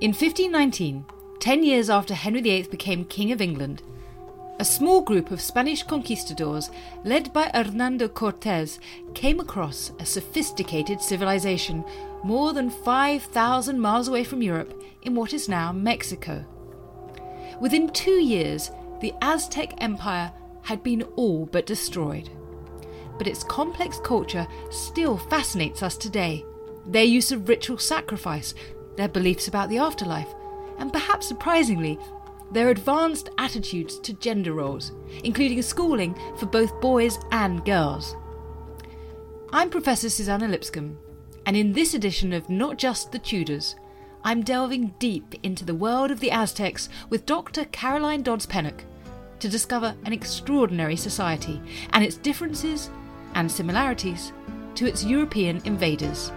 In 1519, ten years after Henry VIII became King of England, a small group of Spanish conquistadors, led by Hernando Cortes, came across a sophisticated civilization more than 5,000 miles away from Europe in what is now Mexico. Within two years, the Aztec Empire had been all but destroyed. But its complex culture still fascinates us today. Their use of ritual sacrifice, their beliefs about the afterlife, and perhaps surprisingly, their advanced attitudes to gender roles, including schooling for both boys and girls. I'm Professor Suzannah Lipscomb, and in this edition of Not Just the Tudors, I'm delving deep into the world of the Aztecs with Dr. Caroline Dodds Pennock to discover an extraordinary society and its differences and similarities to its European invaders.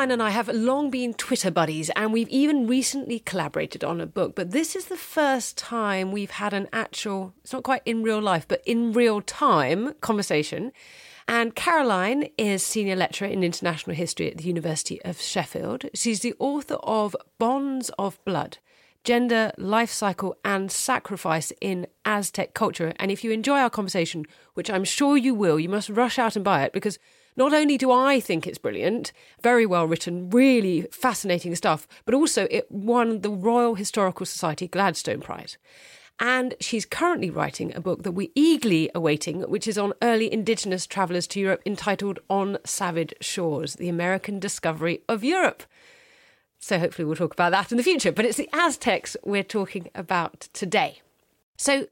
Caroline and I have long been Twitter buddies, and we've even recently collaborated on a book. But this is the first time we've had an actual, it's not quite in real life, but in real time conversation. And Caroline is senior lecturer in international history at the University of Sheffield. She's the author of Bonds of Blood Gender, Life Cycle, and Sacrifice in Aztec Culture. And if you enjoy our conversation, which I'm sure you will, you must rush out and buy it because not only do I think it's brilliant, very well written, really fascinating stuff, but also it won the Royal Historical Society Gladstone Prize. And she's currently writing a book that we're eagerly awaiting, which is on early Indigenous travellers to Europe, entitled On Savage Shores The American Discovery of Europe. So hopefully we'll talk about that in the future. But it's the Aztecs we're talking about today. So,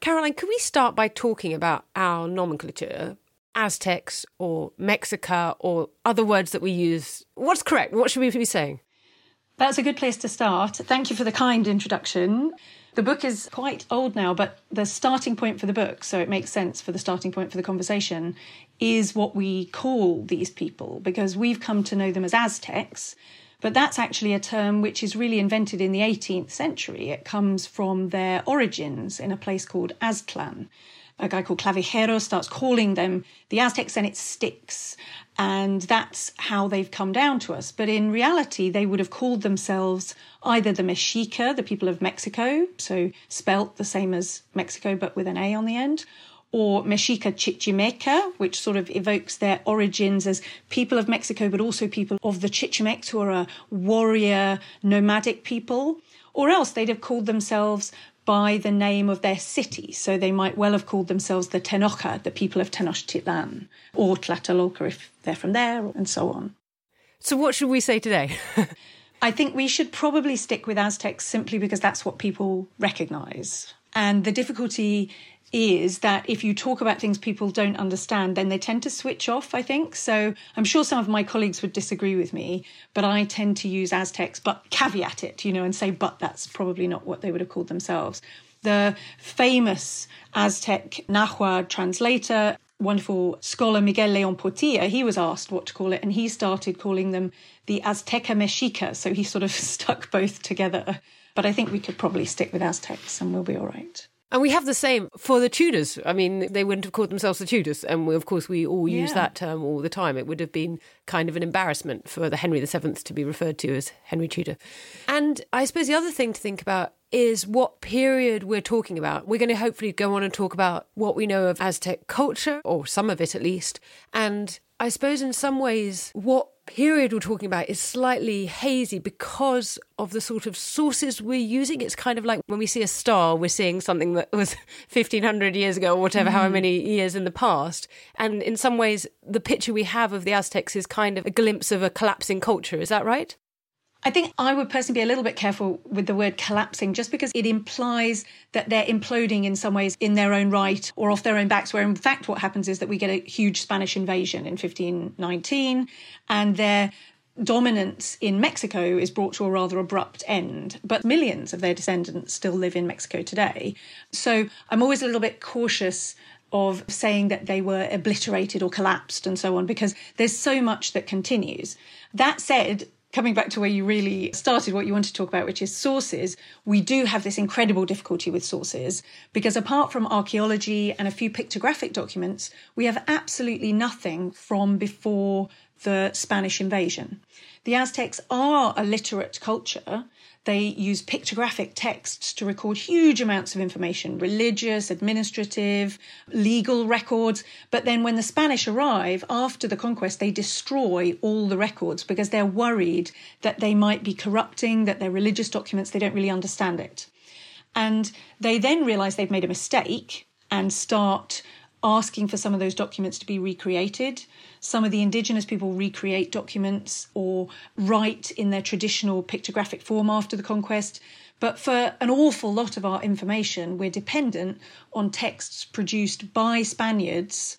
Caroline, could we start by talking about our nomenclature? Aztecs or Mexica or other words that we use. What's correct? What should we be saying? That's a good place to start. Thank you for the kind introduction. The book is quite old now, but the starting point for the book, so it makes sense for the starting point for the conversation, is what we call these people because we've come to know them as Aztecs. But that's actually a term which is really invented in the 18th century. It comes from their origins in a place called Aztlan. A guy called Clavijero starts calling them the Aztecs and it sticks. And that's how they've come down to us. But in reality, they would have called themselves either the Mexica, the people of Mexico, so spelt the same as Mexico but with an A on the end, or Mexica Chichimeca, which sort of evokes their origins as people of Mexico, but also people of the Chichimecs, who are a warrior, nomadic people. Or else they'd have called themselves by the name of their city. So they might well have called themselves the Tenochca, the people of Tenochtitlan, or Tlatelolco if they're from there, and so on. So, what should we say today? I think we should probably stick with Aztecs simply because that's what people recognize. And the difficulty is that if you talk about things people don't understand, then they tend to switch off, I think. So I'm sure some of my colleagues would disagree with me, but I tend to use Aztecs, but caveat it, you know, and say, but that's probably not what they would have called themselves. The famous Aztec Nahua translator, wonderful scholar Miguel Leon Portilla, he was asked what to call it, and he started calling them the Azteca Mexica. So he sort of stuck both together. But I think we could probably stick with Aztecs and we'll be all right. And we have the same for the Tudors. I mean, they wouldn't have called themselves the Tudors. And we, of course, we all yeah. use that term all the time. It would have been kind of an embarrassment for the Henry VII to be referred to as Henry Tudor. And I suppose the other thing to think about is what period we're talking about. We're going to hopefully go on and talk about what we know of Aztec culture, or some of it at least. And I suppose in some ways, what period we're talking about is slightly hazy because of the sort of sources we're using. It's kind of like when we see a star, we're seeing something that was 1500 years ago or whatever, mm. however many years in the past. And in some ways, the picture we have of the Aztecs is kind of a glimpse of a collapsing culture. Is that right? I think I would personally be a little bit careful with the word collapsing just because it implies that they're imploding in some ways in their own right or off their own backs, where in fact what happens is that we get a huge Spanish invasion in 1519 and their dominance in Mexico is brought to a rather abrupt end. But millions of their descendants still live in Mexico today. So I'm always a little bit cautious of saying that they were obliterated or collapsed and so on, because there's so much that continues. That said, coming back to where you really started, what you want to talk about, which is sources, we do have this incredible difficulty with sources because apart from archaeology and a few pictographic documents, we have absolutely nothing from before the Spanish invasion. The Aztecs are a literate culture. They use pictographic texts to record huge amounts of information, religious, administrative, legal records. But then when the Spanish arrive after the conquest, they destroy all the records because they're worried that they might be corrupting, that they're religious documents, they don't really understand it. And they then realize they've made a mistake and start asking for some of those documents to be recreated. Some of the indigenous people recreate documents or write in their traditional pictographic form after the conquest. But for an awful lot of our information, we're dependent on texts produced by Spaniards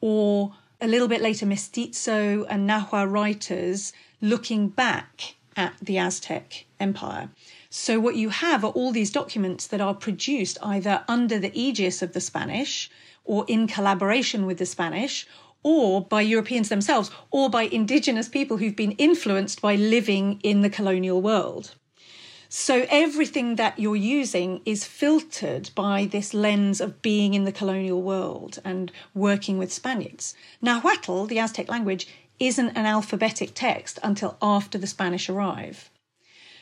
or a little bit later Mestizo and Nahua writers looking back at the Aztec Empire. So, what you have are all these documents that are produced either under the aegis of the Spanish or in collaboration with the Spanish or by Europeans themselves, or by indigenous people who've been influenced by living in the colonial world. So everything that you're using is filtered by this lens of being in the colonial world and working with Spaniards. Nahuatl, the Aztec language, isn't an alphabetic text until after the Spanish arrive.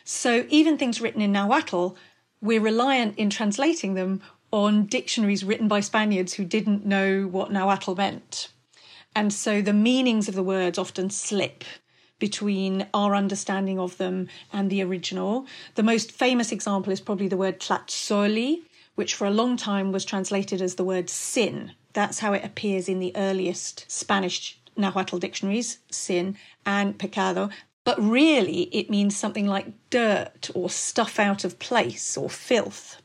So even things written in Nahuatl, we're reliant in translating them on dictionaries written by Spaniards who didn't know what Nahuatl meant. And so the meanings of the words often slip between our understanding of them and the original. The most famous example is probably the word tlazolli, which for a long time was translated as the word sin. That's how it appears in the earliest Spanish Nahuatl dictionaries, sin and pecado. But really, it means something like dirt or stuff out of place or filth.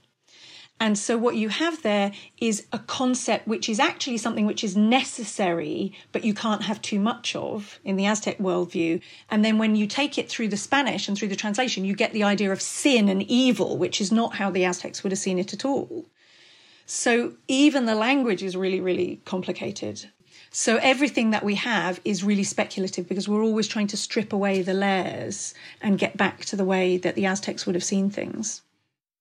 And so what you have there is a concept which is actually something which is necessary, but you can't have too much of in the Aztec worldview. And then when you take it through the Spanish and through the translation, you get the idea of sin and evil, which is not how the Aztecs would have seen it at all. So even the language is really, really complicated. So everything that we have is really speculative because we're always trying to strip away the layers and get back to the way that the Aztecs would have seen things.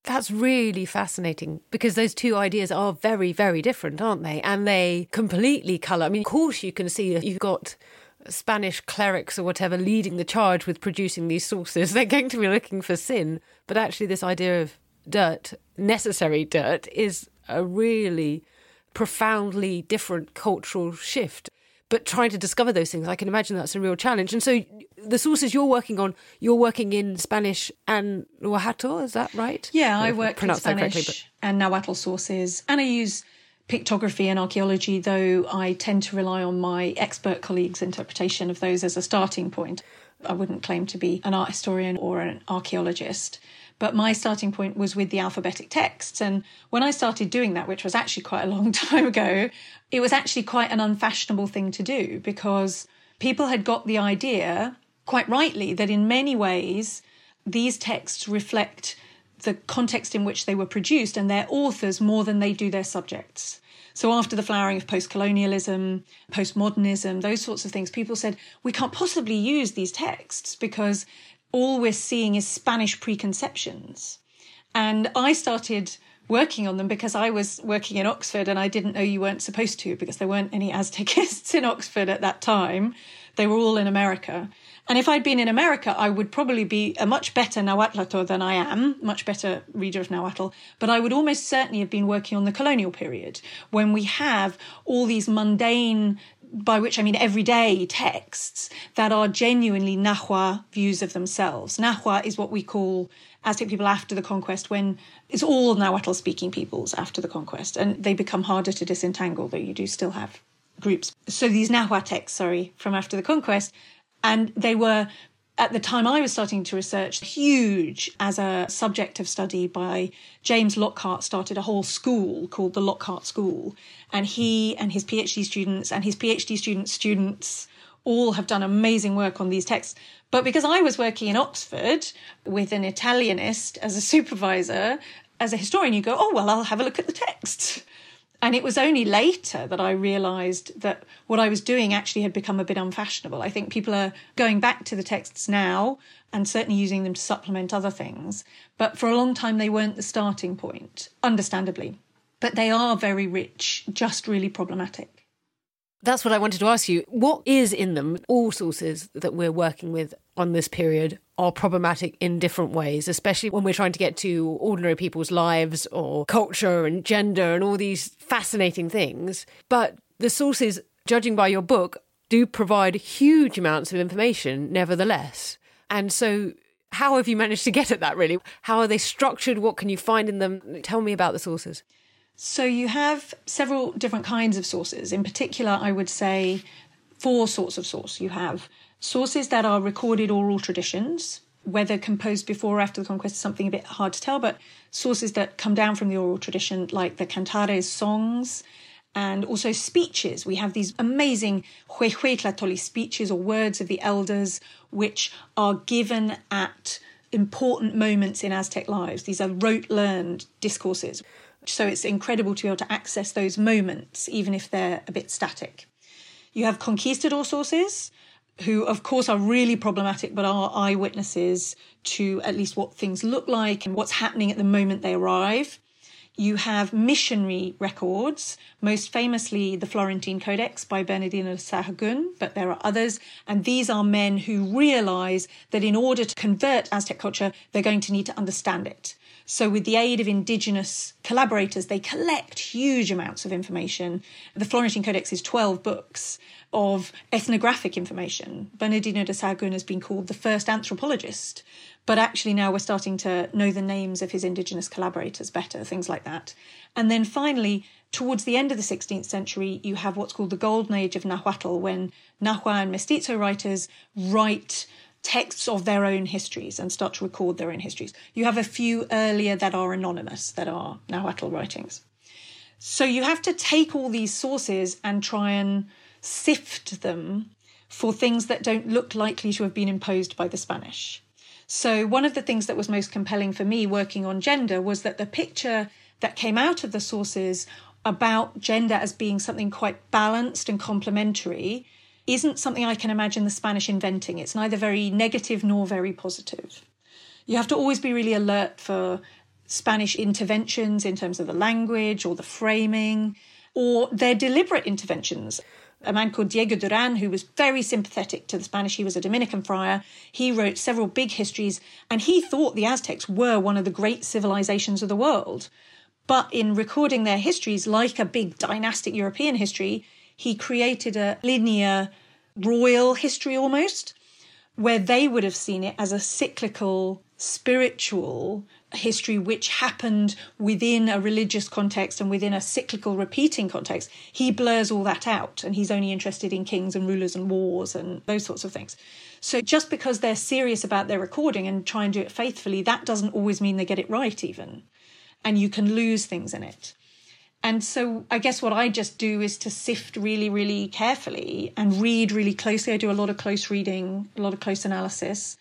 That's really fascinating because those two ideas are very, very different, aren't they? And they completely colour. I mean, of course, you can see you've got Spanish clerics or whatever leading the charge with producing these sources. They're going to be looking for sin. But actually, this idea of dirt, necessary dirt, is a really profoundly different cultural shift but trying to discover those things, I can imagine that's a real challenge. And so the sources you're working on, you're working in Spanish and Nahuatl, is that right? Yeah, I, I work in Spanish but... and Nahuatl sources, and I use pictography and archaeology, though I tend to rely on my expert colleagues' interpretation of those as a starting point. I wouldn't claim to be an art historian or an archaeologist. But my starting point was with the alphabetic texts. And when I started doing that, which was actually quite a long time ago, it was actually quite an unfashionable thing to do because people had got the idea, quite rightly, that in many ways these texts reflect the context in which they were produced and their authors more than they do their subjects. So after the flowering of post-colonialism, postmodernism, those sorts of things, people said, we can't possibly use these texts because all we're seeing is Spanish preconceptions. And I started working on them because I was working in Oxford and I didn't know you weren't supposed to because there weren't any Aztecists in Oxford at that time. They were all in America. And if I'd been in America, I would probably be a much better Nahuatlator than I am, much better reader of Nahuatl. But I would almost certainly have been working on the colonial period when we have all these mundane by which I mean everyday texts that are genuinely Nahua views of themselves. Nahua is what we call Aztec people after the conquest, when it's all Nahuatl speaking peoples after the conquest, and they become harder to disentangle, though you do still have groups. So these Nahua texts, sorry, from after the conquest, and they were at the time I was starting to research, huge as a subject of study by James Lockhart started a whole school called the Lockhart School. And he and his PhD students and his PhD students' students all have done amazing work on these texts. But because I was working in Oxford with an Italianist as a supervisor, as a historian, you go, oh, well, I'll have a look at the text. And it was only later that I realized that what I was doing actually had become a bit unfashionable. I think people are going back to the texts now and certainly using them to supplement other things. But for a long time, they weren't the starting point, understandably. But they are very rich, just really problematic. That's what I wanted to ask you. What is in them? All sources that we're working with on this period are problematic in different ways, especially when we're trying to get to ordinary people's lives or culture and gender and all these fascinating things. But the sources, judging by your book, do provide huge amounts of information, nevertheless. And so, how have you managed to get at that really? How are they structured? What can you find in them? Tell me about the sources. So, you have several different kinds of sources. In particular, I would say four sorts of source. You have Sources that are recorded oral traditions, whether composed before or after the conquest is something a bit hard to tell, but sources that come down from the oral tradition, like the cantares songs, and also speeches. We have these amazing Huehuetlatolli speeches or words of the elders, which are given at important moments in Aztec lives. These are rote learned discourses. So it's incredible to be able to access those moments, even if they're a bit static. You have conquistador sources, who, of course, are really problematic, but are eyewitnesses to at least what things look like and what's happening at the moment they arrive. You have missionary records, most famously the Florentine Codex by Bernardino Sahagún, but there are others. And these are men who realize that in order to convert Aztec culture, they're going to need to understand it. So, with the aid of indigenous collaborators, they collect huge amounts of information. The Florentine Codex is 12 books of ethnographic information. Bernardino de Sahagún has been called the first anthropologist, but actually now we're starting to know the names of his indigenous collaborators better, things like that. And then finally, towards the end of the 16th century, you have what's called the golden age of Nahuatl, when Nahua and Mestizo writers write texts of their own histories and start to record their own histories. You have a few earlier that are anonymous, that are Nahuatl writings. So you have to take all these sources and try and sift them for things that don't look likely to have been imposed by the Spanish. So, one of the things that was most compelling for me working on gender was that the picture that came out of the sources about gender as being something quite balanced and complementary isn't something I can imagine the Spanish inventing. It's neither very negative nor very positive. You have to always be really alert for Spanish interventions in terms of the language or the framing or their deliberate interventions a man called Diego Duran, who was very sympathetic to the Spanish. He was a Dominican friar. He wrote several big histories, and he thought the Aztecs were one of the great civilizations of the world. But in recording their histories, like a big dynastic European history, he created a linear royal history almost, where they would have seen it as a cyclical, spiritual history which happened within a religious context and within a cyclical repeating context, he blurs all that out and he's only interested in kings and rulers and wars and those sorts of things. So just because they're serious about their recording and try and do it faithfully, that doesn't always mean they get it right, even. And you can lose things in it. And so I guess what I just do is to sift really, really carefully and read really closely. I do a lot of close reading, a lot of close analysis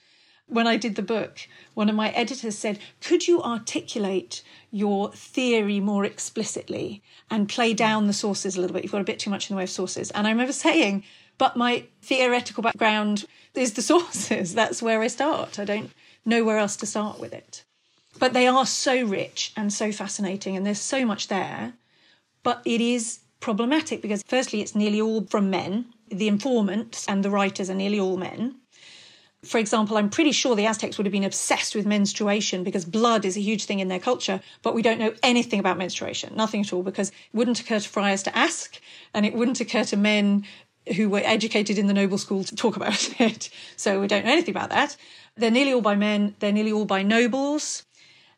when I did the book, one of my editors said, Could you articulate your theory more explicitly and play down the sources a little bit? You've got a bit too much in the way of sources. And I remember saying, But my theoretical background is the sources. That's where I start. I don't know where else to start with it. But they are so rich and so fascinating, and there's so much there. But it is problematic because, firstly, it's nearly all from men. The informants and the writers are nearly all men for example, I'm pretty sure the Aztecs would have been obsessed with menstruation because blood is a huge thing in their culture, but we don't know anything about menstruation, nothing at all, because it wouldn't occur to friars to ask, and it wouldn't occur to men who were educated in the noble school to talk about it. So we don't know anything about that. They're nearly all by men, they're nearly all by nobles,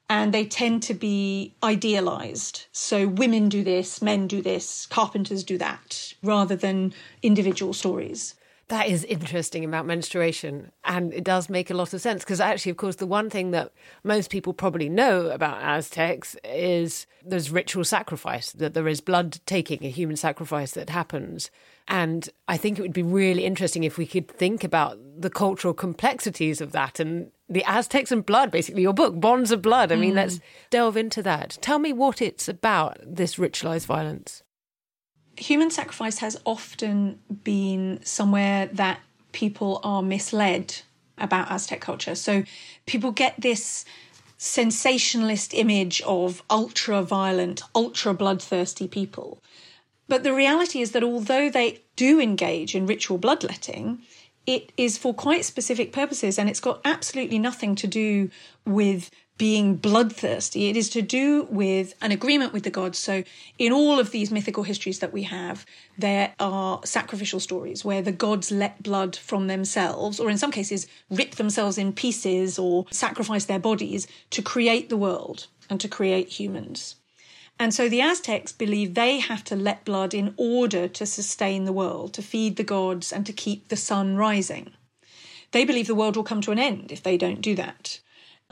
and they tend to be idealized. So women do this, men do this, carpenters do that, rather than individual stories. That is interesting about menstruation. And it does make a lot of sense because, actually, of course, the one thing that most people probably know about Aztecs is there's ritual sacrifice, that there is blood taking, a human sacrifice that happens. And I think it would be really interesting if we could think about the cultural complexities of that and the Aztecs and blood, basically, your book, Bonds of Blood. I mean, mm. let's delve into that. Tell me what it's about, this ritualized violence. Human sacrifice has often been somewhere that people are misled about Aztec culture. So people get this sensationalist image of ultra violent, ultra bloodthirsty people. But the reality is that although they do engage in ritual bloodletting, it is for quite specific purposes and it's got absolutely nothing to do with being bloodthirsty. It is to do with an agreement with the gods. So, in all of these mythical histories that we have, there are sacrificial stories where the gods let blood from themselves, or in some cases, rip themselves in pieces or sacrifice their bodies to create the world and to create humans. And so the Aztecs believe they have to let blood in order to sustain the world, to feed the gods, and to keep the sun rising. They believe the world will come to an end if they don't do that.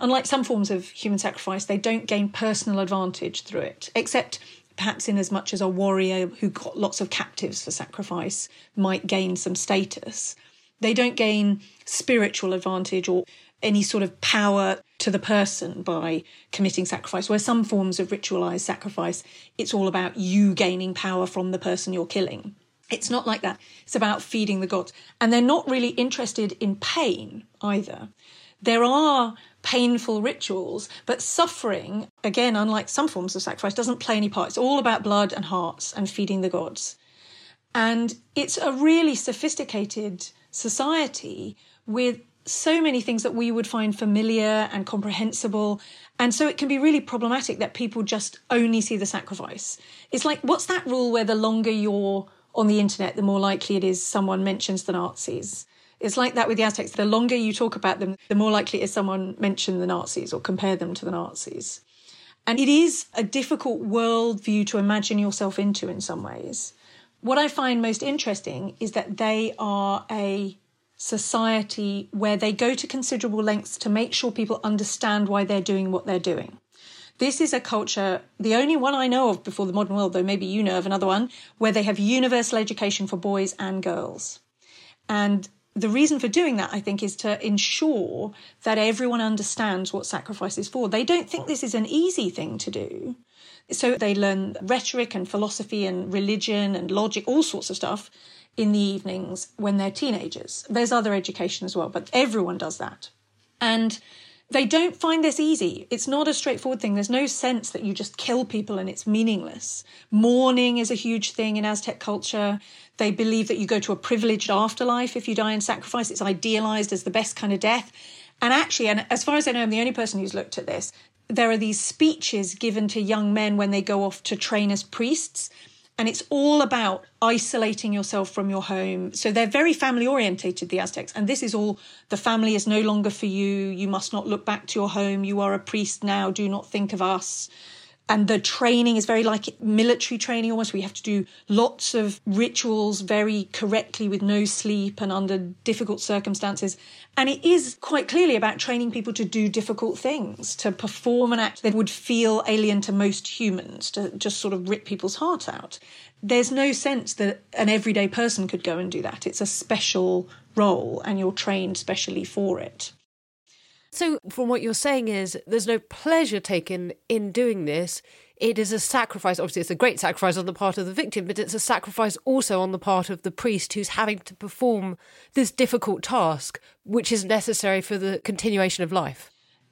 Unlike some forms of human sacrifice, they don't gain personal advantage through it, except perhaps in as much as a warrior who got lots of captives for sacrifice might gain some status. They don't gain spiritual advantage or any sort of power to the person by committing sacrifice. Where some forms of ritualized sacrifice, it's all about you gaining power from the person you're killing. It's not like that. It's about feeding the gods. And they're not really interested in pain either. There are painful rituals, but suffering, again, unlike some forms of sacrifice, doesn't play any part. It's all about blood and hearts and feeding the gods. And it's a really sophisticated society with so many things that we would find familiar and comprehensible. And so it can be really problematic that people just only see the sacrifice. It's like, what's that rule where the longer you're on the internet, the more likely it is someone mentions the Nazis? It's like that with the Aztecs. The longer you talk about them, the more likely is someone mention the Nazis or compare them to the Nazis. And it is a difficult worldview to imagine yourself into in some ways. What I find most interesting is that they are a society where they go to considerable lengths to make sure people understand why they're doing what they're doing. This is a culture, the only one I know of before the modern world, though maybe you know of another one, where they have universal education for boys and girls. And the reason for doing that, I think, is to ensure that everyone understands what sacrifice is for. They don't think this is an easy thing to do. So they learn rhetoric and philosophy and religion and logic, all sorts of stuff in the evenings when they're teenagers. There's other education as well, but everyone does that. And they don't find this easy. It's not a straightforward thing. There's no sense that you just kill people and it's meaningless. Mourning is a huge thing in Aztec culture. They believe that you go to a privileged afterlife if you die in sacrifice. It's idealized as the best kind of death. And actually, and as far as I know, I'm the only person who's looked at this. There are these speeches given to young men when they go off to train as priests and it's all about isolating yourself from your home. So they're very family orientated, the Aztecs. And this is all the family is no longer for you. You must not look back to your home. You are a priest now. Do not think of us and the training is very like military training almost we have to do lots of rituals very correctly with no sleep and under difficult circumstances. And it is quite clearly about training people to do difficult things to perform an act that would feel alien to most humans to just sort of rip people's heart out. There's no sense that an everyday person could go and do that. It's a special role and you're trained specially for it so, from what you're saying, is there's no pleasure taken in doing this. It is a sacrifice. Obviously, it's a great sacrifice on the part of the victim, but it's a sacrifice also on the part of the priest who's having to perform this difficult task, which is necessary for the continuation of life.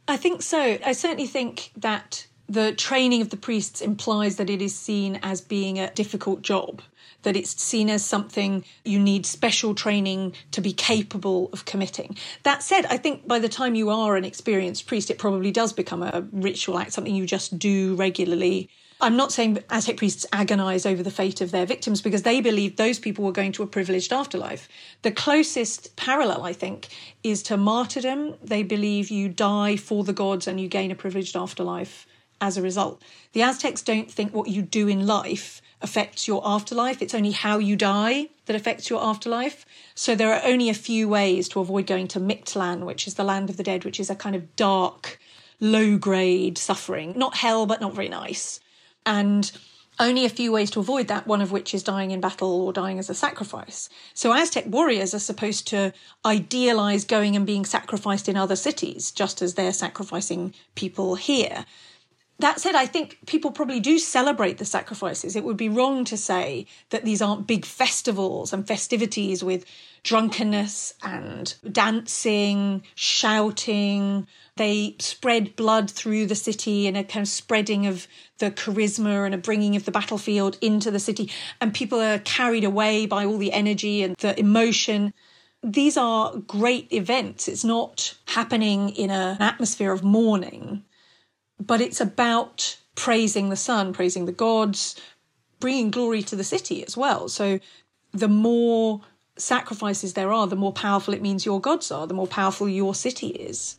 I think so. I certainly think that the training of the priests implies that it is seen as being a difficult job that it's seen as something you need special training to be capable of committing. That said, I think by the time you are an experienced priest, it probably does become a ritual act, something you just do regularly. I'm not saying Aztec priests agonize over the fate of their victims because they believe those people were going to a privileged afterlife. The closest parallel, I think, is to martyrdom. They believe you die for the gods and you gain a privileged afterlife as a result. The Aztecs don't think what you do in life affects your afterlife. It's only how you die that affects your afterlife. So there are only a few ways to avoid going to Mictlan, which is the land of the dead, which is a kind of dark, low grade suffering. Not hell, but not very nice. And only a few ways to avoid that, one of which is dying in battle or dying as a sacrifice. So Aztec warriors are supposed to idealize going and being sacrificed in other cities, just as they're sacrificing people here. That said, I think people probably do celebrate the sacrifices. It would be wrong to say that these aren't big festivals and festivities with drunkenness and dancing, shouting. They spread blood through the city and a kind of spreading of the charisma and a bringing of the battlefield into the city. And people are carried away by all the energy and the emotion. These are great events. It's not happening in an atmosphere of mourning but it's about praising the sun, praising the gods, bringing glory to the city as well. So the more sacrifices there are, the more powerful it means your gods are, the more powerful your city is.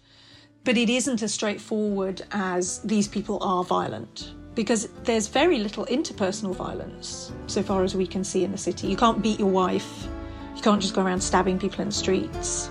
But it isn't as straightforward as these people are violent because there's very little interpersonal violence so far as we can see in the city. You can't beat your wife, you can't just go around stabbing people in the streets.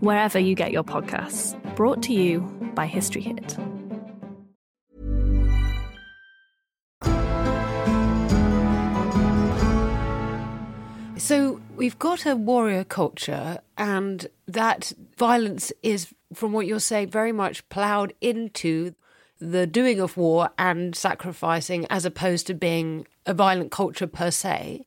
wherever you get your podcasts. Brought to you by History Hit. So we've got a warrior culture, and that violence is, from what you're saying, very much ploughed into the doing of war and sacrificing as opposed to being a violent culture per se.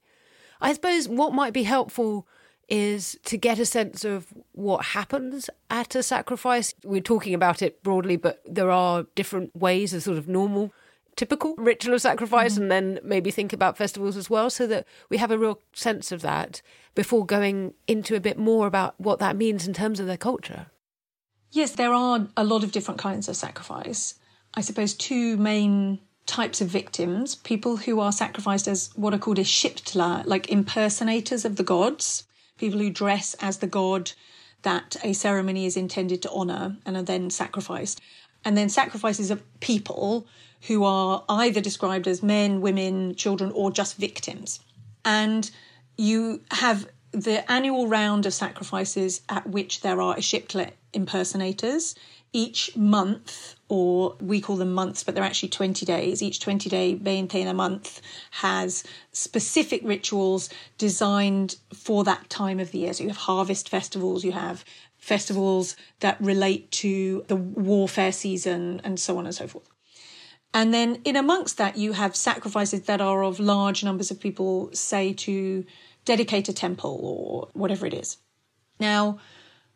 I suppose what might be helpful is to get a sense of what happens at a sacrifice. We're talking about it broadly, but there are different ways, of sort of normal, typical ritual of sacrifice, mm-hmm. and then maybe think about festivals as well, so that we have a real sense of that before going into a bit more about what that means in terms of their culture. Yes, there are a lot of different kinds of sacrifice. I suppose two main types of victims people who are sacrificed as what are called ixiptla, like impersonators of the gods, people who dress as the god that a ceremony is intended to honor and are then sacrificed. And then sacrifices of people who are either described as men, women, children, or just victims. And you have the annual round of sacrifices at which there are a shiptlet impersonators each month, or we call them months, but they're actually 20 days. Each 20 day a month has specific rituals designed for that time of the year. So you have harvest festivals, you have festivals that relate to the warfare season, and so on and so forth. And then in amongst that, you have sacrifices that are of large numbers of people, say to dedicate a temple or whatever it is. Now,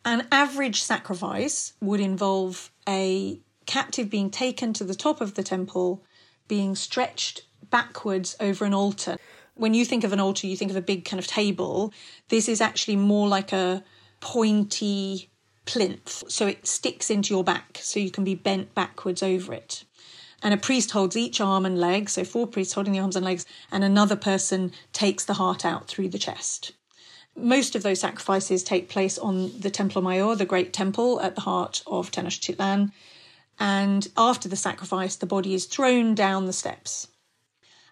an average sacrifice would involve a captive being taken to the top of the temple, being stretched backwards over an altar. When you think of an altar, you think of a big kind of table. This is actually more like a pointy plinth. So it sticks into your back, so you can be bent backwards over it. And a priest holds each arm and leg, so four priests holding the arms and legs, and another person takes the heart out through the chest. Most of those sacrifices take place on the Templo Mayor, the great temple at the heart of Tenochtitlan. And after the sacrifice, the body is thrown down the steps.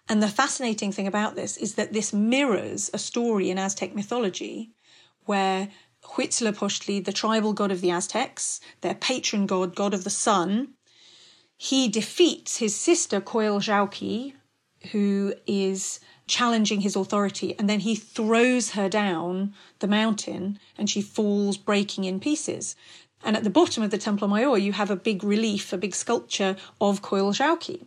And the fascinating thing about this is that this mirrors a story in Aztec mythology where Huitzilopochtli, the tribal god of the Aztecs, their patron god, god of the sun, he defeats his sister Coyolxauhqui, who is challenging his authority, and then he throws her down the mountain and she falls breaking in pieces. And at the bottom of the Templo Mayor, you have a big relief, a big sculpture of Coyolxauhqui,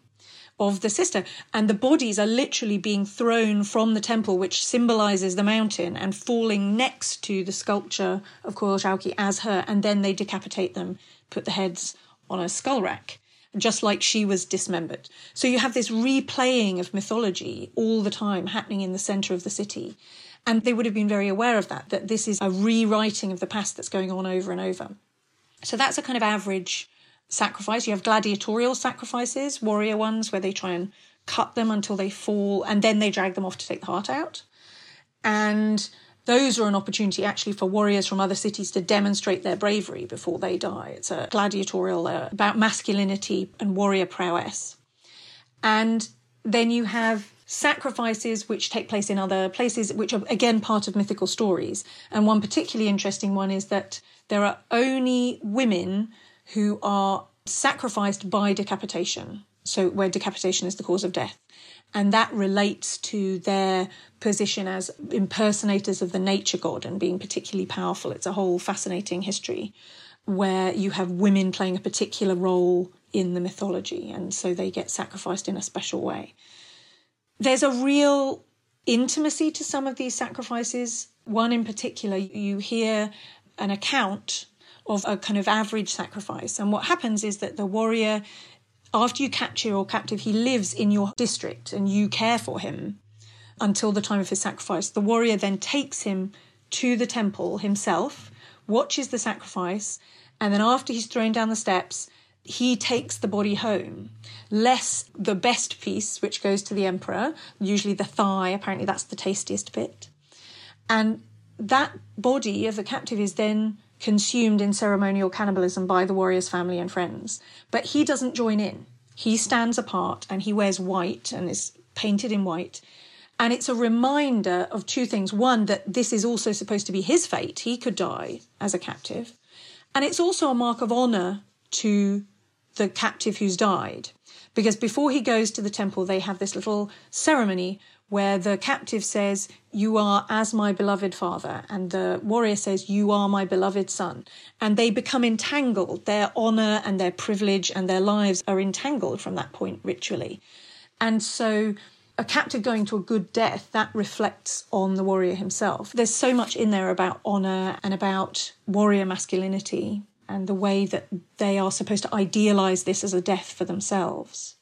of the sister. And the bodies are literally being thrown from the temple, which symbolizes the mountain, and falling next to the sculpture of Coyolxauhqui as her. And then they decapitate them, put the heads on a skull rack just like she was dismembered. So you have this replaying of mythology all the time happening in the center of the city. And they would have been very aware of that, that this is a rewriting of the past that's going on over and over. So that's a kind of average sacrifice. You have gladiatorial sacrifices, warrior ones, where they try and cut them until they fall and then they drag them off to take the heart out. And those are an opportunity actually for warriors from other cities to demonstrate their bravery before they die. It's a gladiatorial uh, about masculinity and warrior prowess. And then you have sacrifices which take place in other places, which are again part of mythical stories. And one particularly interesting one is that there are only women who are sacrificed by decapitation. So, where decapitation is the cause of death and that relates to their position as impersonators of the nature god and being particularly powerful. It's a whole fascinating history where you have women playing a particular role in the mythology, and so they get sacrificed in a special way. There's a real intimacy to some of these sacrifices. One in particular, you hear an account of a kind of average sacrifice, and what happens is that the warrior after you capture your captive, he lives in your district and you care for him until the time of his sacrifice. The warrior then takes him to the temple himself, watches the sacrifice, and then after he's thrown down the steps, he takes the body home, less the best piece, which goes to the emperor, usually the thigh, apparently that's the tastiest bit. And that body of the captive is then consumed in ceremonial cannibalism by the warrior's family and friends. But he doesn't join in. He stands apart and he wears white and is painted in white. And it's a reminder of two things. One, that this is also supposed to be his fate. He could die as a captive. And it's also a mark of honor to the captive who's died. Because before he goes to the temple, they have this little ceremony where the captive says, You are as my beloved father, and the warrior says, You are my beloved son. And they become entangled. Their honor and their privilege and their lives are entangled from that point ritually. And so, a captive going to a good death, that reflects on the warrior himself. There's so much in there about honor and about warrior masculinity and the way that they are supposed to idealize this as a death for themselves.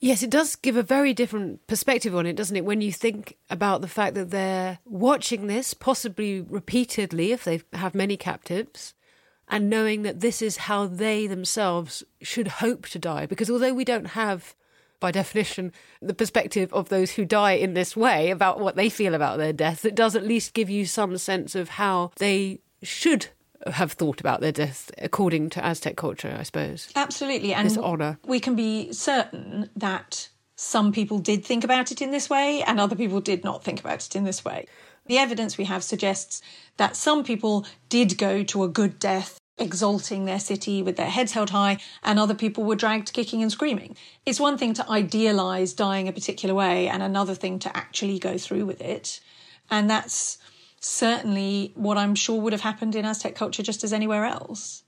Yes, it does give a very different perspective on it, doesn't it? When you think about the fact that they're watching this, possibly repeatedly if they have many captives, and knowing that this is how they themselves should hope to die. Because although we don't have, by definition, the perspective of those who die in this way about what they feel about their death, it does at least give you some sense of how they should have thought about their death according to Aztec culture, I suppose. Absolutely. And this honor. We can be certain that some people did think about it in this way and other people did not think about it in this way. The evidence we have suggests that some people did go to a good death, exalting their city with their heads held high, and other people were dragged kicking and screaming. It's one thing to idealize dying a particular way, and another thing to actually go through with it. And that's certainly what I'm sure would have happened in Aztec culture just as anywhere else.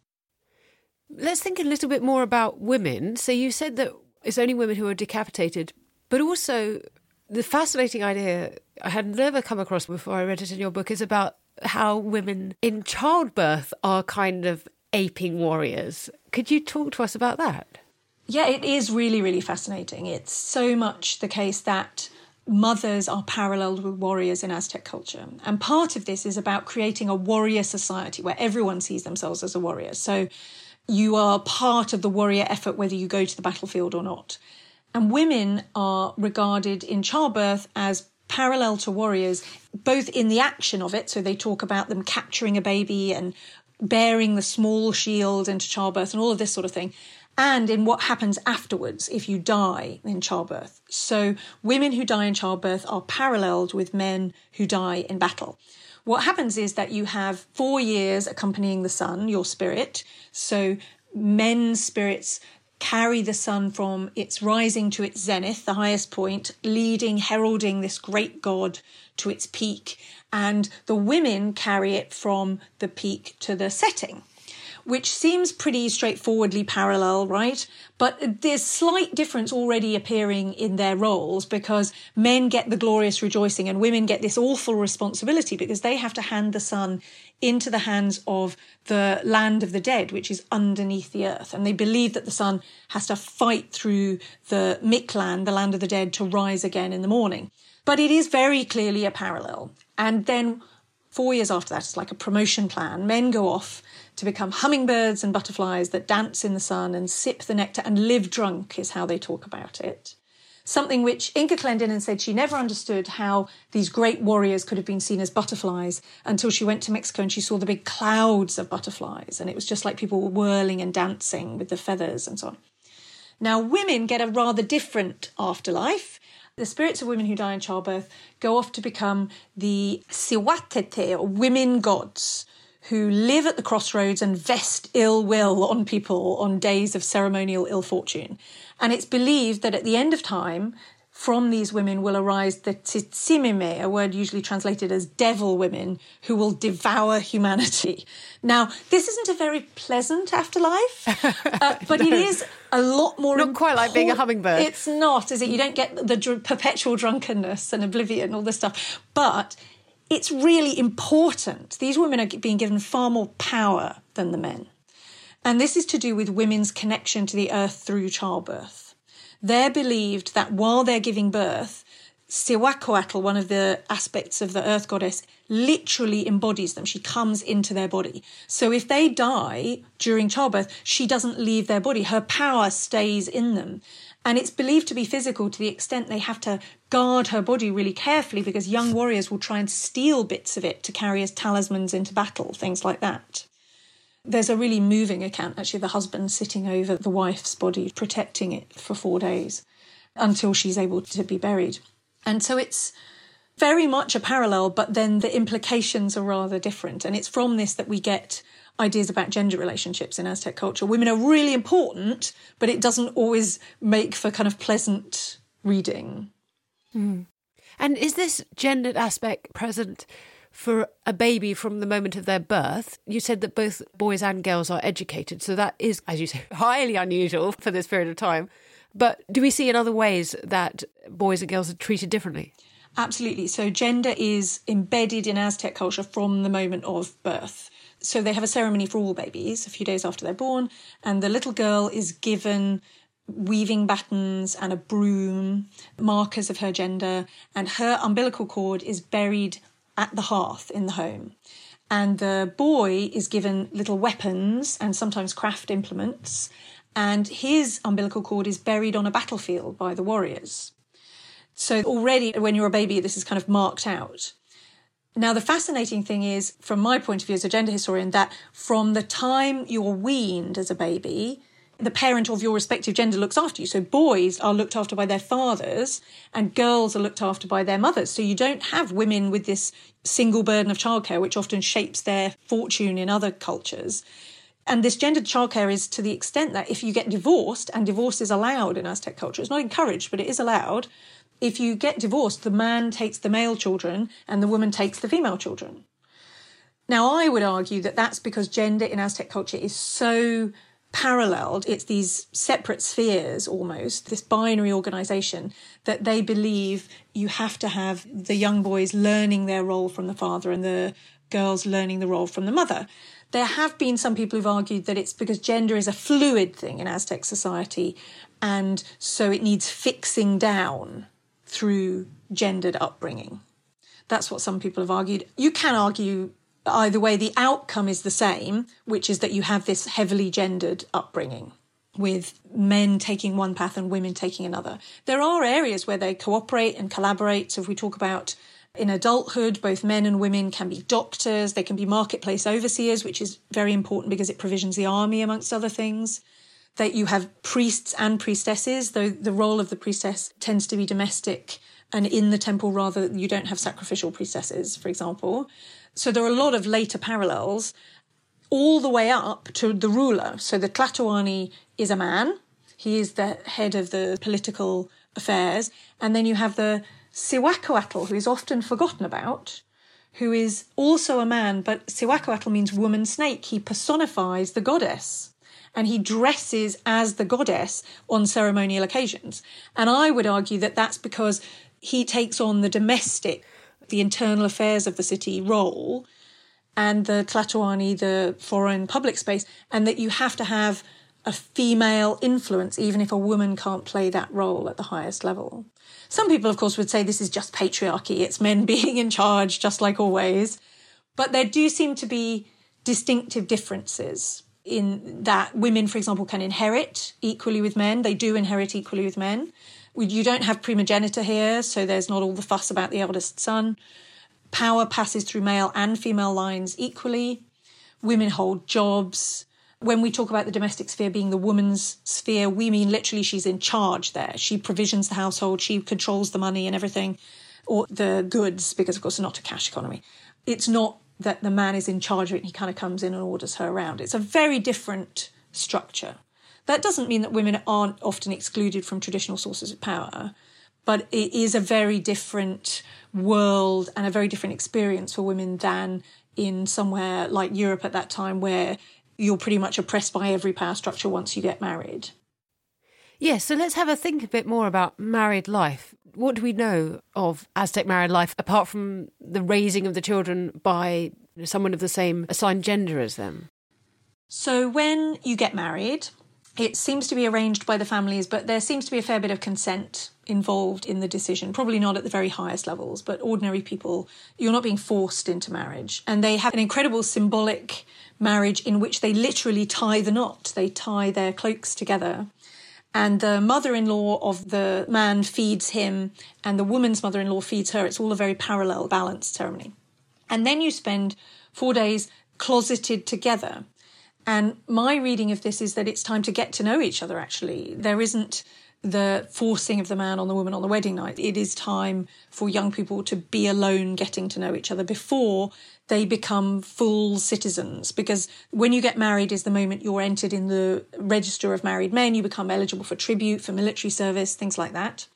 Let's think a little bit more about women. So you said that it's only women who are decapitated, but also the fascinating idea I had never come across before I read it in your book is about how women in childbirth are kind of aping warriors. Could you talk to us about that? Yeah, it is really, really fascinating. It's so much the case that mothers are paralleled with warriors in Aztec culture. And part of this is about creating a warrior society where everyone sees themselves as a warrior. So you are part of the warrior effort whether you go to the battlefield or not. And women are regarded in childbirth as parallel to warriors, both in the action of it. So they talk about them capturing a baby and bearing the small shield into childbirth and all of this sort of thing. And in what happens afterwards if you die in childbirth. So, women who die in childbirth are paralleled with men who die in battle. What happens is that you have four years accompanying the sun, your spirit. So, men's spirits carry the sun from its rising to its zenith, the highest point, leading, heralding this great god to its peak. And the women carry it from the peak to the setting which seems pretty straightforwardly parallel, right? But there's slight difference already appearing in their roles because men get the glorious rejoicing and women get this awful responsibility because they have to hand the sun into the hands of the land of the dead, which is underneath the earth. And they believe that the sun has to fight through the Mictlan, the land of the dead, to rise again in the morning. But it is very clearly a parallel. And then four years after that, it's like a promotion plan. Men go off to become hummingbirds and butterflies that dance in the sun and sip the nectar and live drunk, is how they talk about it. Something which Inga Clendinnen said she never understood how these great warriors could have been seen as butterflies until she went to Mexico and she saw the big clouds of butterflies. And it was just like people were whirling and dancing with the feathers and so on. Now, women get a rather different afterlife. The spirits of women who die in childbirth go off to become the Cihuateteo, or women gods, who live at the crossroads and vest ill will on people on days of ceremonial ill fortune. And it's believed that at the end of time, from these women will arise the tzitzimime, a word usually translated as devil women, who will devour humanity. Now, this isn't a very pleasant afterlife, uh, but no. it is a lot more. Not quite like being a hummingbird. It's not, is it? You don't get the dr- perpetual drunkenness and oblivion, and all this stuff. But it's really important. These women are being given far more power than the men. And this is to do with women's connection to the earth through childbirth. They're believed that while they're giving birth, Cihuacoatl, one of the aspects of the earth goddess, literally embodies them. She comes into their body. So if they die during childbirth, she doesn't leave their body. Her power stays in them. And it's believed to be physical to the extent they have to guard her body really carefully because young warriors will try and steal bits of it to carry as talismans into battle, things like that. There's a really moving account, actually, the husband sitting over the wife's body, protecting it for four days until she's able to be buried. And so it's very much a parallel, but then the implications are rather different. And it's from this that we get ideas about gender relationships in Aztec culture. Women are really important, but it doesn't always make for kind of pleasant reading. Mm. And is this gendered aspect present for a baby from the moment of their birth? You said that both boys and girls are educated, so that is, as you say, highly unusual for this period of time. But do we see in other ways that boys and girls are treated differently? Absolutely. So gender is embedded in Aztec culture from the moment of birth. So they have a ceremony for all babies a few days after they're born, and the little girl is given weaving battens and a broom, markers of her gender, and her umbilical cord is buried at the hearth in the home. And the boy is given little weapons and sometimes craft implements, and his umbilical cord is buried on a battlefield by the warriors. So already when you're a baby, this is kind of marked out. Now, the fascinating thing is, from my point of view as a gender historian, that from the time you're weaned as a baby, the parent of your respective gender looks after you. So boys are looked after by their fathers and girls are looked after by their mothers. So you don't have women with this single burden of childcare, which often shapes their fortune in other cultures. And this gendered childcare is to the extent that if you get divorced, and divorce is allowed in Aztec culture, it's not encouraged, but it is allowed, if you get divorced, the man takes the male children and the woman takes the female children. Now, I would argue that that's because gender in Aztec culture is so paralleled. It's these separate spheres almost, this binary organization that they believe you have to have the young boys learning their role from the father and the girls learning the role from the mother. There have been some people who've argued that it's because gender is a fluid thing in Aztec society and so it needs fixing down through gendered upbringing. That's what some people have argued. You can argue either way, the outcome is the same, which is that you have this heavily gendered upbringing with men taking one path and women taking another. There are areas where they cooperate and collaborate. So if we talk about in adulthood, both men and women can be doctors, they can be marketplace overseers, which is very important because it provisions the army, amongst other things. That you have priests and priestesses, though the role of the priestess tends to be domestic, and in the temple, rather, you don't have sacrificial priestesses, for example. So there are a lot of later parallels, all the way up to the ruler. So the Tlatoani is a man, he is the head of the political affairs, and then you have the Cihuacoatl, who is often forgotten about, who is also a man, but Cihuacoatl means woman snake. He personifies the goddess and he dresses as the goddess on ceremonial occasions. And I would argue that that's because he takes on the domestic, the internal affairs of the city role, and the Tlatoani, the foreign public space, and that you have to have a female influence, even if a woman can't play that role at the highest level. Some people, of course, would say this is just patriarchy. It's men being in charge, just like always. But there do seem to be distinctive differences in that women, for example, can inherit equally with men. They do inherit equally with men. You don't have primogeniture here, so there's not all the fuss about the eldest son. Power passes through male and female lines equally. Women hold jobs. When we talk about the domestic sphere being the woman's sphere, we mean literally she's in charge there. She provisions the household, she controls the money and everything, or the goods, because of course it's not a cash economy. It's not that the man is in charge of it and he kind of comes in and orders her around. It's a very different structure. That doesn't mean that women aren't often excluded from traditional sources of power, but it is a very different world and a very different experience for women than in somewhere like Europe at that time where you're pretty much oppressed by every power structure once you get married. Yes, so let's have a think a bit more about married life. What do we know of Aztec married life apart from the raising of the children by someone of the same assigned gender as them? So, when you get married, it seems to be arranged by the families, but there seems to be a fair bit of consent involved in the decision. Probably not at the very highest levels, but ordinary people, you're not being forced into marriage. And they have an incredible symbolic marriage in which they literally tie the knot, they tie their cloaks together. And the mother in law of the man feeds him, and the woman's mother in law feeds her. It's all a very parallel, balanced ceremony. And then you spend four days closeted together. And my reading of this is that it's time to get to know each other, actually. There isn't the forcing of the man on the woman on the wedding night. It is time for young people to be alone, getting to know each other before they become full citizens. Because when you get married is the moment you're entered in the register of married men. You become eligible for tribute, for military service, things like that.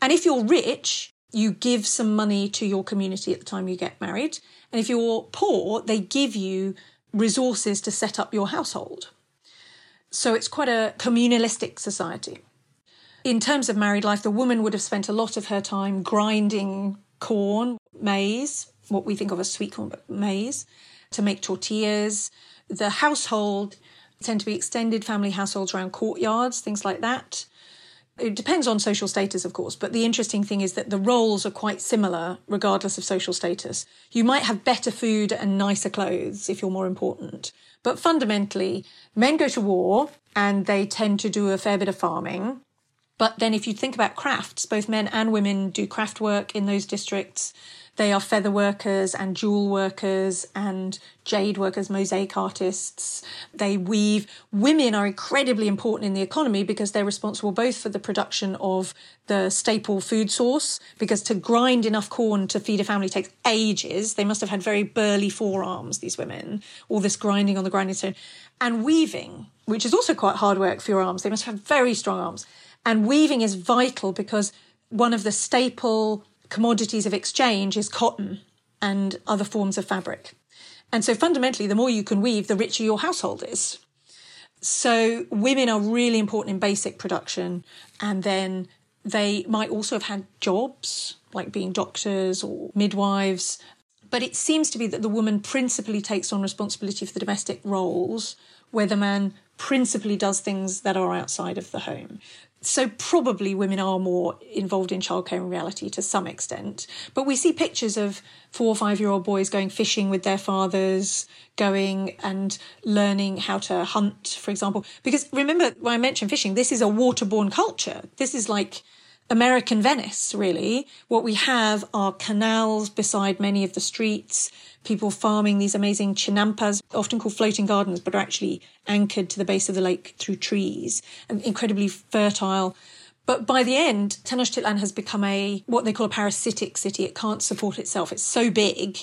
And if you're rich, you give some money to your community at the time you get married. And if you're poor, they give you resources to set up your household. So it's quite a communalistic society. In terms of married life, the woman would have spent a lot of her time grinding corn, maize, what we think of as sweet corn, but maize, to make tortillas. The household tend to be extended family households around courtyards, things like that. It depends on social status, of course, but the interesting thing is that the roles are quite similar regardless of social status. You might have better food and nicer clothes if you're more important. But fundamentally, men go to war and they tend to do a fair bit of farming. But then if you think about crafts, both men and women do craft work in those districts. They are feather workers and jewel workers and jade workers, mosaic artists. They weave. Women are incredibly important in the economy because they're responsible both for the production of the staple food source, because to grind enough corn to feed a family takes ages. They must have had very burly forearms, these women, all this grinding on the grinding stone. And weaving, which is also quite hard work for your arms. They must have very strong arms. And weaving is vital because one of the staple commodities of exchange is cotton and other forms of fabric. And so fundamentally, the more you can weave, the richer your household is. So women are really important in basic production. And then they might also have had jobs like being doctors or midwives. But it seems to be that the woman principally takes on responsibility for the domestic roles, where the man principally does things that are outside of the home. So probably women are more involved in childcare in reality to some extent. But we see pictures of four or five year old boys going fishing with their fathers, going and learning how to hunt, for example. Because remember when I mentioned fishing, this is a waterborne culture. This is like American Venice, really. What we have are canals beside many of the streets, people farming these amazing chinampas, often called floating gardens, but are actually anchored to the base of the lake through trees and incredibly fertile. But by the end, Tenochtitlan has become a what they call a parasitic city. It can't support itself. It's so big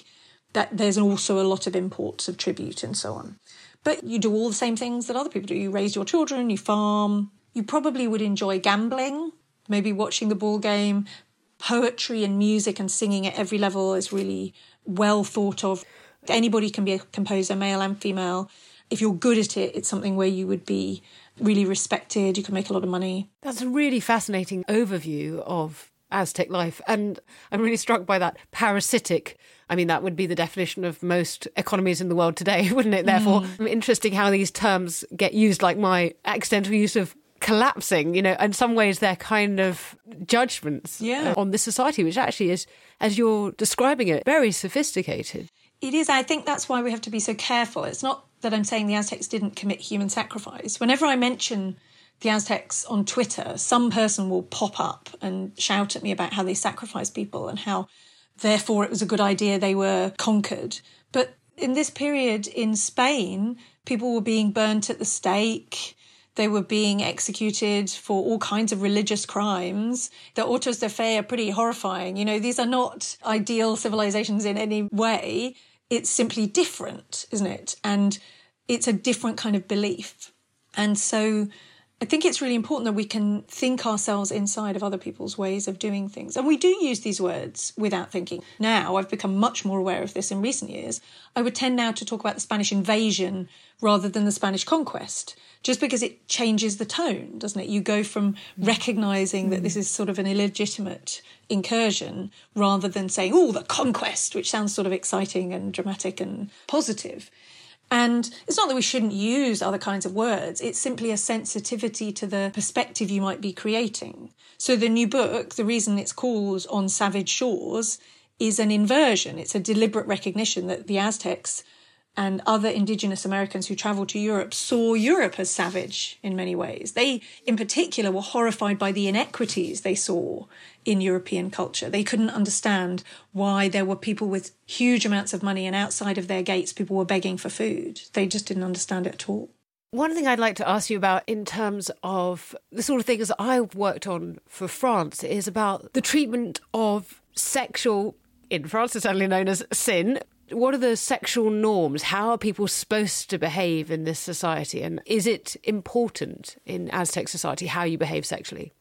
that there's also a lot of imports of tribute and so on. But you do all the same things that other people do. You raise your children, you farm. You probably would enjoy gambling maybe watching the ball game. Poetry and music and singing at every level is really well thought of. Anybody can be a composer, male and female. If you're good at it, it's something where you would be really respected. You can make a lot of money. That's a really fascinating overview of Aztec life. And I'm really struck by that parasitic. I mean, that would be the definition of most economies in the world today, wouldn't it? Therefore, mm. interesting how these terms get used, like my accidental use of collapsing, you know, in some ways they're kind of judgments yeah. on this society, which actually is, as you're describing it, very sophisticated. It is. I think that's why we have to be so careful. It's not that I'm saying the Aztecs didn't commit human sacrifice. Whenever I mention the Aztecs on Twitter, some person will pop up and shout at me about how they sacrificed people and how, therefore, it was a good idea they were conquered. But in this period in Spain, people were being burnt at the stake they were being executed for all kinds of religious crimes. The autos de fe are pretty horrifying. You know, these are not ideal civilizations in any way. It's simply different, isn't it? And it's a different kind of belief. And so I think it's really important that we can think ourselves inside of other people's ways of doing things. And we do use these words without thinking. Now, I've become much more aware of this in recent years. I would tend now to talk about the Spanish invasion rather than the Spanish conquest, just because it changes the tone, doesn't it? You go from recognizing that this is sort of an illegitimate incursion rather than saying, oh, the conquest, which sounds sort of exciting and dramatic and positive. And it's not that we shouldn't use other kinds of words, it's simply a sensitivity to the perspective you might be creating. So the new book, the reason it's called On Savage Shores, is an inversion. It's a deliberate recognition that the Aztecs and other indigenous Americans who traveled to Europe saw Europe as savage in many ways. They, in particular, were horrified by the inequities they saw in European culture. They couldn't understand why there were people with huge amounts of money and outside of their gates, people were begging for food. They just didn't understand it at all. One thing I'd like to ask you about in terms of the sort of things I've worked on for France is about the treatment of sexual in France, it's only known as sin, what are the sexual norms? How are people supposed to behave in this society? And is it important in Aztec society how you behave sexually?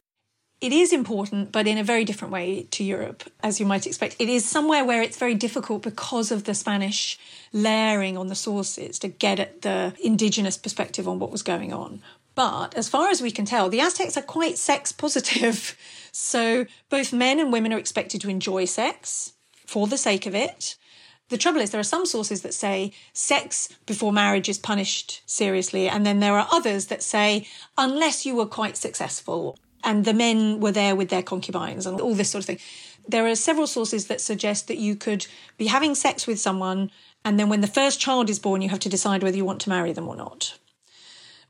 It is important, but in a very different way to Europe, as you might expect. It is somewhere where it's very difficult because of the Spanish layering on the sources to get at the indigenous perspective on what was going on. But as far as we can tell, the Aztecs are quite sex positive. So both men and women are expected to enjoy sex for the sake of it. The trouble is, there are some sources that say sex before marriage is punished seriously, and then there are others that say unless you were quite successful and the men were there with their concubines and all this sort of thing. There are several sources that suggest that you could be having sex with someone, and then when the first child is born, you have to decide whether you want to marry them or not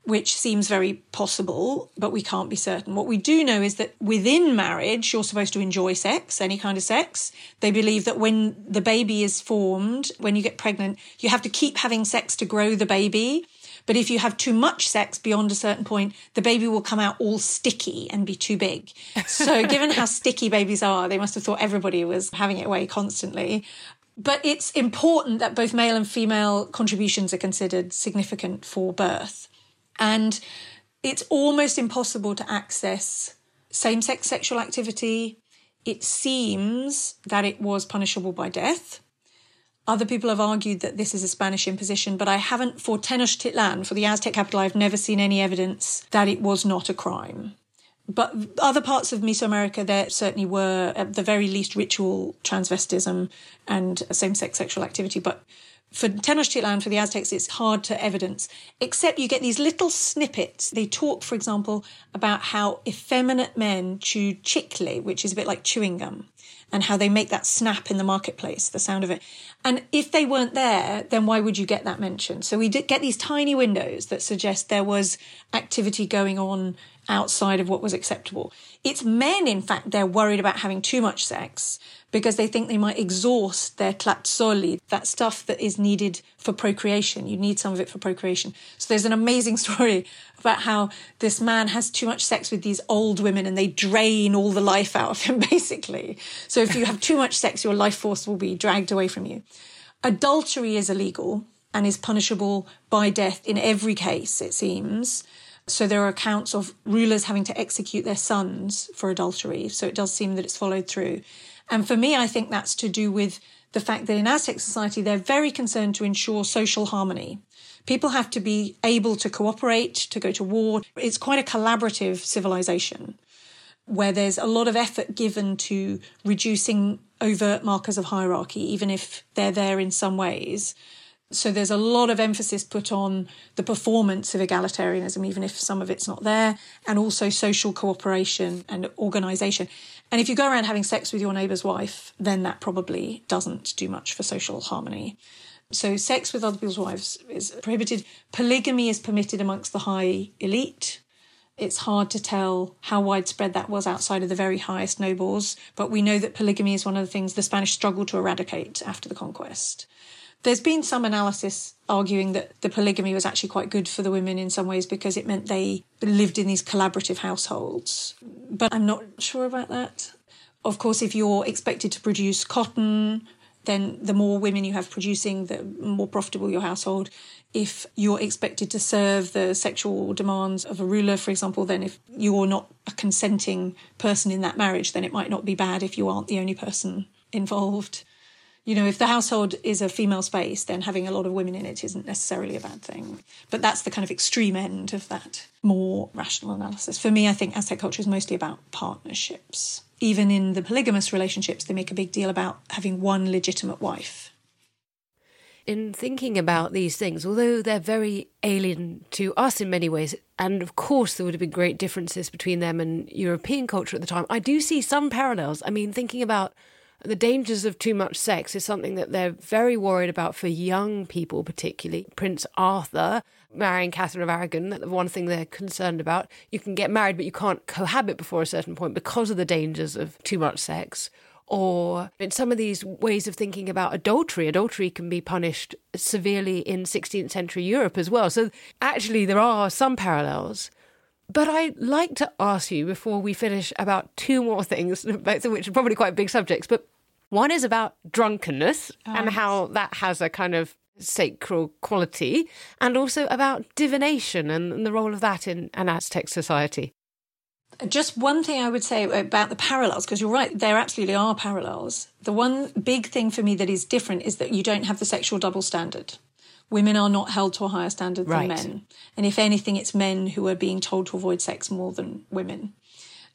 which seems very possible, but we can't be certain. What we do know is that within marriage, you're supposed to enjoy sex, any kind of sex. They believe that when the baby is formed, when you get pregnant, you have to keep having sex to grow the baby. But if you have too much sex beyond a certain point, the baby will come out all sticky and be too big. So, given how sticky babies are, they must have thought everybody was having it away constantly. But it's important that both male and female contributions are considered significant for birth. And it's almost impossible to access same sex sexual activity. It seems that it was punishable by death. Other people have argued that this is a Spanish imposition, but I haven't, for Tenochtitlan, for the Aztec capital, I've never seen any evidence that it was not a crime. But other parts of Mesoamerica, there certainly were, at the very least, ritual transvestism and same sex sexual activity. But For Tenochtitlan, for the Aztecs, it's hard to evidence, except you get these little snippets. They talk, for example, about how effeminate men chew chicle, which is a bit like chewing gum, and how they make that snap in the marketplace, the sound of it. And if they weren't there, then why would you get that mentioned? So we get these tiny windows that suggest there was activity going on outside of what was acceptable. It's men, in fact, they're worried about having too much sex because they think they might exhaust their tlazolli, that stuff that is needed for procreation. You need some of it for procreation. So there's an amazing story about how this man has too much sex with these old women and they drain all the life out of him, basically. So if you have too much sex, your life force will be dragged away from you. Adultery is illegal and is punishable by death in every case, it seems. So there are accounts of rulers having to execute their sons for adultery. So it does seem that it's followed through. And for me, I think that's to do with the fact that in Aztec society, they're very concerned to ensure social harmony. People have to be able to cooperate, to go to war. It's quite a collaborative civilization where there's a lot of effort given to reducing overt markers of hierarchy, even if they're there in some ways. So there's a lot of emphasis put on the performance of egalitarianism, even if some of it's not there, and also social cooperation and organisation. And if you go around having sex with your neighbour's wife, then that probably doesn't do much for social harmony. So sex with other people's wives is prohibited. Polygamy is permitted amongst the high elite. It's hard to tell how widespread that was outside of the very highest nobles, but we know that polygamy is one of the things the Spanish struggled to eradicate after the conquest. There's been some analysis arguing that the polygamy was actually quite good for the women in some ways because it meant they lived in these collaborative households. But I'm not sure about that. Of course, if you're expected to produce cotton, then the more women you have producing, the more profitable your household. If you're expected to serve the sexual demands of a ruler, for example, then if you're not a consenting person in that marriage, then it might not be bad if you aren't the only person involved you know, if the household is a female space, then having a lot of women in it isn't necessarily a bad thing. But that's the kind of extreme end of that more rational analysis. For me, I think Aztec culture is mostly about partnerships. Even in the polygamous relationships, they make a big deal about having one legitimate wife. In thinking about these things, although they're very alien to us in many ways, and of course there would have been great differences between them and European culture at the time, I do see some parallels. I mean, thinking about the dangers of too much sex is something that they're very worried about for young people, particularly. Prince Arthur marrying Catherine of Aragon, the one thing they're concerned about. You can get married, but you can't cohabit before a certain point because of the dangers of too much sex. Or in some of these ways of thinking about adultery, adultery can be punished severely in 16th century Europe as well. So actually, there are some parallels. But I'd like to ask you before we finish about two more things, both of which are probably quite big subjects. But one is about drunkenness oh, and how that has a kind of sacral quality, and also about divination and the role of that in an Aztec society. Just one thing I would say about the parallels, because you're right, there absolutely are parallels. The one big thing for me that is different is that you don't have the sexual double standard. Women are not held to a higher standard right. than men. And if anything, it's men who are being told to avoid sex more than women.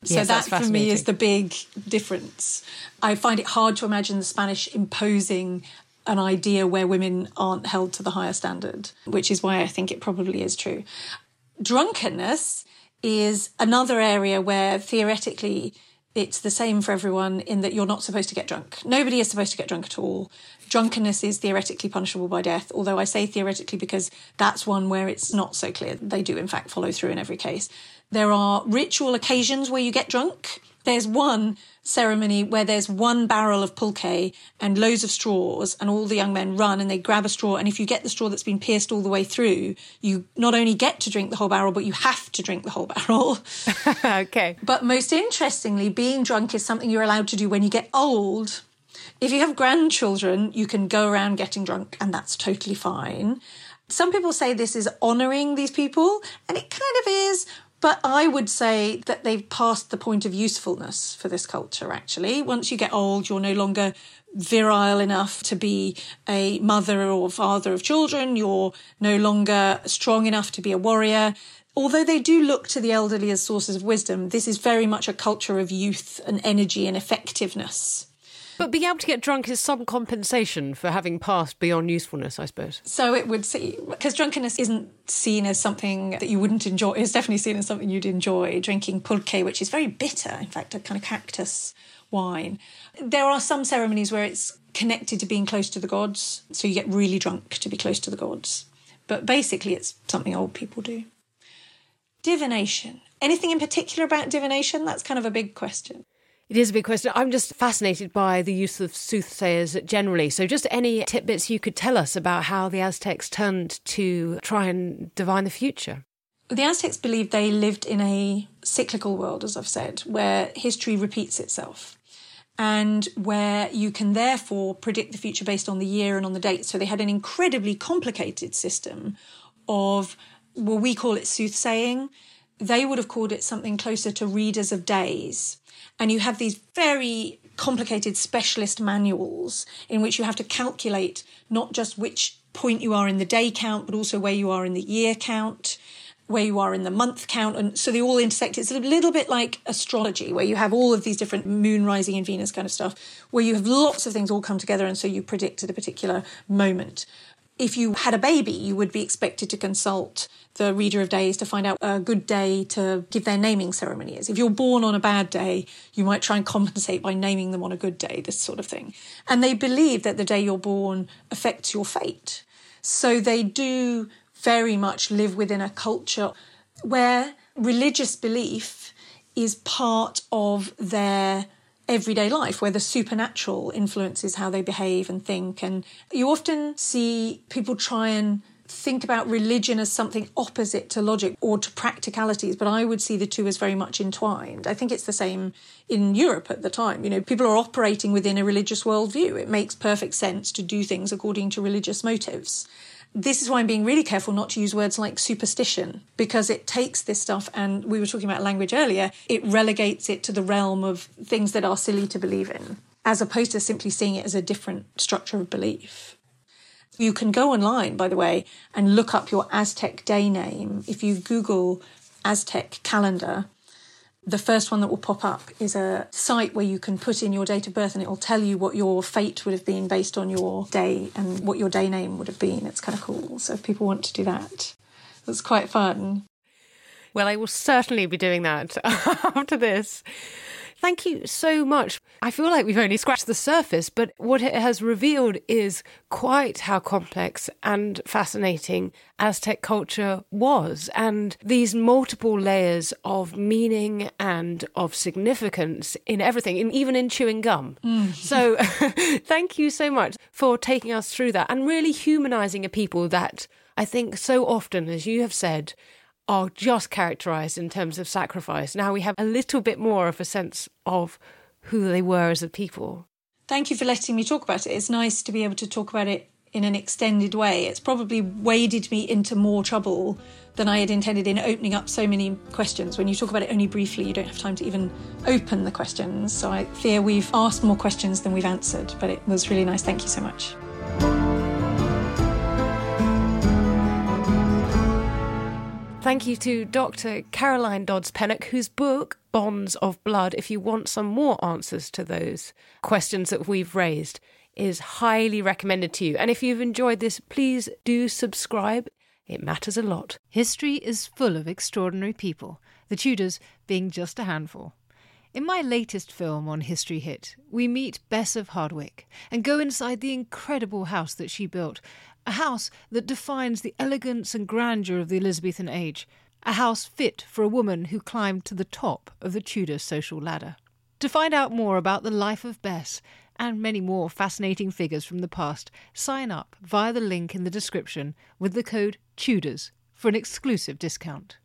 So yes, that for me is the big difference. I find it hard to imagine the Spanish imposing an idea where women aren't held to the higher standard, which is why I think it probably is true. Drunkenness is another area where theoretically it's the same for everyone in that you're not supposed to get drunk. Nobody is supposed to get drunk at all. Drunkenness is theoretically punishable by death, although I say theoretically because that's one where it's not so clear. They do, in fact, follow through in every case. There are ritual occasions where you get drunk. There's one ceremony where there's one barrel of pulque and loads of straws, and all the young men run and they grab a straw. And if you get the straw that's been pierced all the way through, you not only get to drink the whole barrel, but you have to drink the whole barrel. okay. But most interestingly, being drunk is something you're allowed to do when you get old. If you have grandchildren, you can go around getting drunk, and that's totally fine. Some people say this is honoring these people, and it kind of is, but I would say that they've passed the point of usefulness for this culture, actually. Once you get old, you're no longer virile enough to be a mother or father of children. You're no longer strong enough to be a warrior. Although they do look to the elderly as sources of wisdom, this is very much a culture of youth and energy and effectiveness. But being able to get drunk is some compensation for having passed beyond usefulness, I suppose. So it would see, because drunkenness isn't seen as something that you wouldn't enjoy. It's definitely seen as something you'd enjoy. Drinking pulque, which is very bitter, in fact, a kind of cactus wine. There are some ceremonies where it's connected to being close to the gods, so you get really drunk to be close to the gods. But basically, it's something old people do. Divination. Anything in particular about divination? That's kind of a big question. It is a big question. I'm just fascinated by the use of soothsayers generally. So, just any tidbits you could tell us about how the Aztecs turned to try and divine the future. The Aztecs believed they lived in a cyclical world, as I've said, where history repeats itself and where you can therefore predict the future based on the year and on the date. So, they had an incredibly complicated system of, well, we call it soothsaying. They would have called it something closer to readers of days and you have these very complicated specialist manuals in which you have to calculate not just which point you are in the day count, but also where you are in the year count, where you are in the month count. And so they all intersect. It's a little bit like astrology, where you have all of these different moon rising and Venus kind of stuff, where you have lots of things all come together. And so you predict at a particular moment if you had a baby, you would be expected to consult the reader of days to find out a good day to give their naming ceremony is. If you're born on a bad day, you might try and compensate by naming them on a good day, this sort of thing. And they believe that the day you're born affects your fate. So they do very much live within a culture where religious belief is part of their everyday life where the supernatural influences how they behave and think. And you often see people try and think about religion as something opposite to logic or to practicalities, but I would see the two as very much entwined. I think it's the same in Europe at the time. You know, people are operating within a religious worldview. It makes perfect sense to do things according to religious motives this is why I'm being really careful not to use words like superstition because it takes this stuff and we were talking about language earlier, it relegates it to the realm of things that are silly to believe in, as opposed to simply seeing it as a different structure of belief. You can go online, by the way, and look up your Aztec day name. If you Google Aztec calendar, the first one that will pop up is a site where you can put in your date of birth and it will tell you what your fate would have been based on your day and what your day name would have been. It's kind of cool. So if people want to do that, it's quite fun. Well, I will certainly be doing that after this. Thank you so much. I feel like we've only scratched the surface, but what it has revealed is quite how complex and fascinating Aztec culture was, and these multiple layers of meaning and of significance in everything, in, even in chewing gum. Mm. So, thank you so much for taking us through that and really humanizing a people that I think so often, as you have said, are just characterized in terms of sacrifice. Now we have a little bit more of a sense of who they were as a people. Thank you for letting me talk about it. It's nice to be able to talk about it in an extended way. It's probably waded me into more trouble than I had intended in opening up so many questions. When you talk about it only briefly, you don't have time to even open the questions. So I fear we've asked more questions than we've answered, but it was really nice. Thank you so much. Thank you to Dr. Caroline Dodds Pennock, whose book, Bonds of Blood, if you want some more answers to those questions that we've raised, is highly recommended to you. And if you've enjoyed this, please do subscribe. It matters a lot. History is full of extraordinary people, the Tudors being just a handful. In my latest film on History Hit, we meet Bess of Hardwick and go inside the incredible house that she built a house that defines the elegance and grandeur of the Elizabethan age, a house fit for a woman who climbed to the top of the Tudor social ladder. To find out more about the life of Bess and many more fascinating figures from the past, sign up via the link in the description with the code TUDORS for an exclusive discount.